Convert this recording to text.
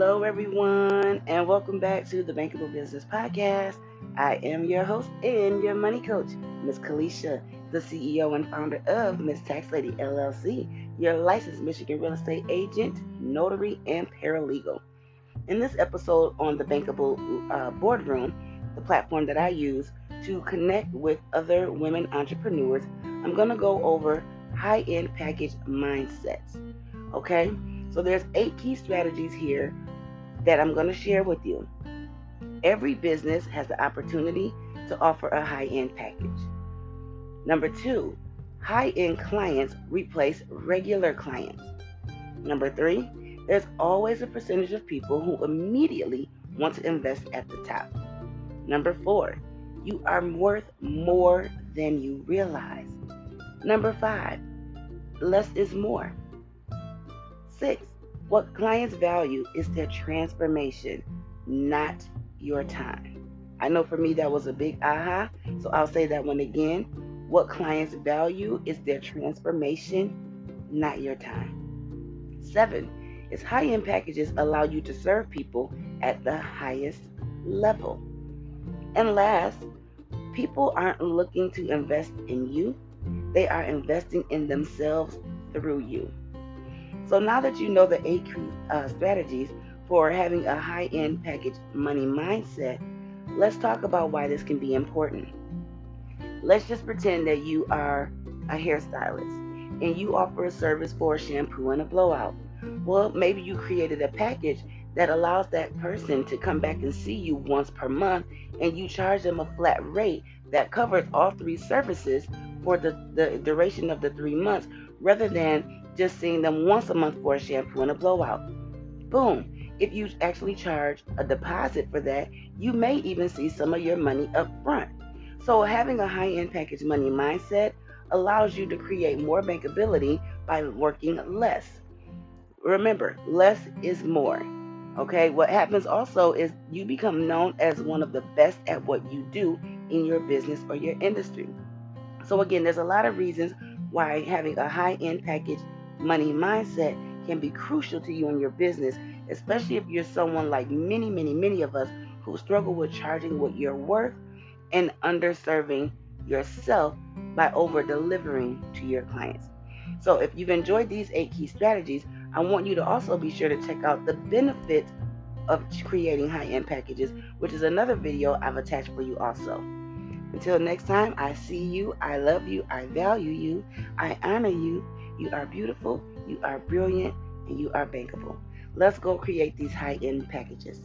Hello, everyone, and welcome back to the Bankable Business Podcast. I am your host and your money coach, Miss Kalisha, the CEO and founder of Miss Tax Lady LLC, your licensed Michigan real estate agent, notary, and paralegal. In this episode on the Bankable uh, Boardroom, the platform that I use to connect with other women entrepreneurs, I'm going to go over high end package mindsets. Okay? So there's eight key strategies here that I'm going to share with you. Every business has the opportunity to offer a high-end package. Number 2, high-end clients replace regular clients. Number 3, there's always a percentage of people who immediately want to invest at the top. Number 4, you are worth more than you realize. Number 5, less is more. Six, what clients value is their transformation, not your time. I know for me that was a big aha, so I'll say that one again. What clients value is their transformation, not your time. Seven is high end packages allow you to serve people at the highest level. And last, people aren't looking to invest in you, they are investing in themselves through you. So now that you know the eight uh, strategies for having a high end package money mindset, let's talk about why this can be important. Let's just pretend that you are a hairstylist and you offer a service for a shampoo and a blowout. Well, maybe you created a package that allows that person to come back and see you once per month and you charge them a flat rate that covers all three services for the, the duration of the three months rather than just seeing them once a month for a shampoo and a blowout. Boom. If you actually charge a deposit for that, you may even see some of your money up front. So, having a high end package money mindset allows you to create more bankability by working less. Remember, less is more. Okay, what happens also is you become known as one of the best at what you do in your business or your industry. So, again, there's a lot of reasons why having a high end package money mindset can be crucial to you in your business, especially if you're someone like many, many, many of us who struggle with charging what you're worth and underserving yourself by over delivering to your clients. So, if you've enjoyed these eight key strategies, I want you to also be sure to check out the benefits of creating high end packages, which is another video I've attached for you also. Until next time, I see you, I love you, I value you, I honor you, you are beautiful, you are brilliant, and you are bankable. Let's go create these high end packages.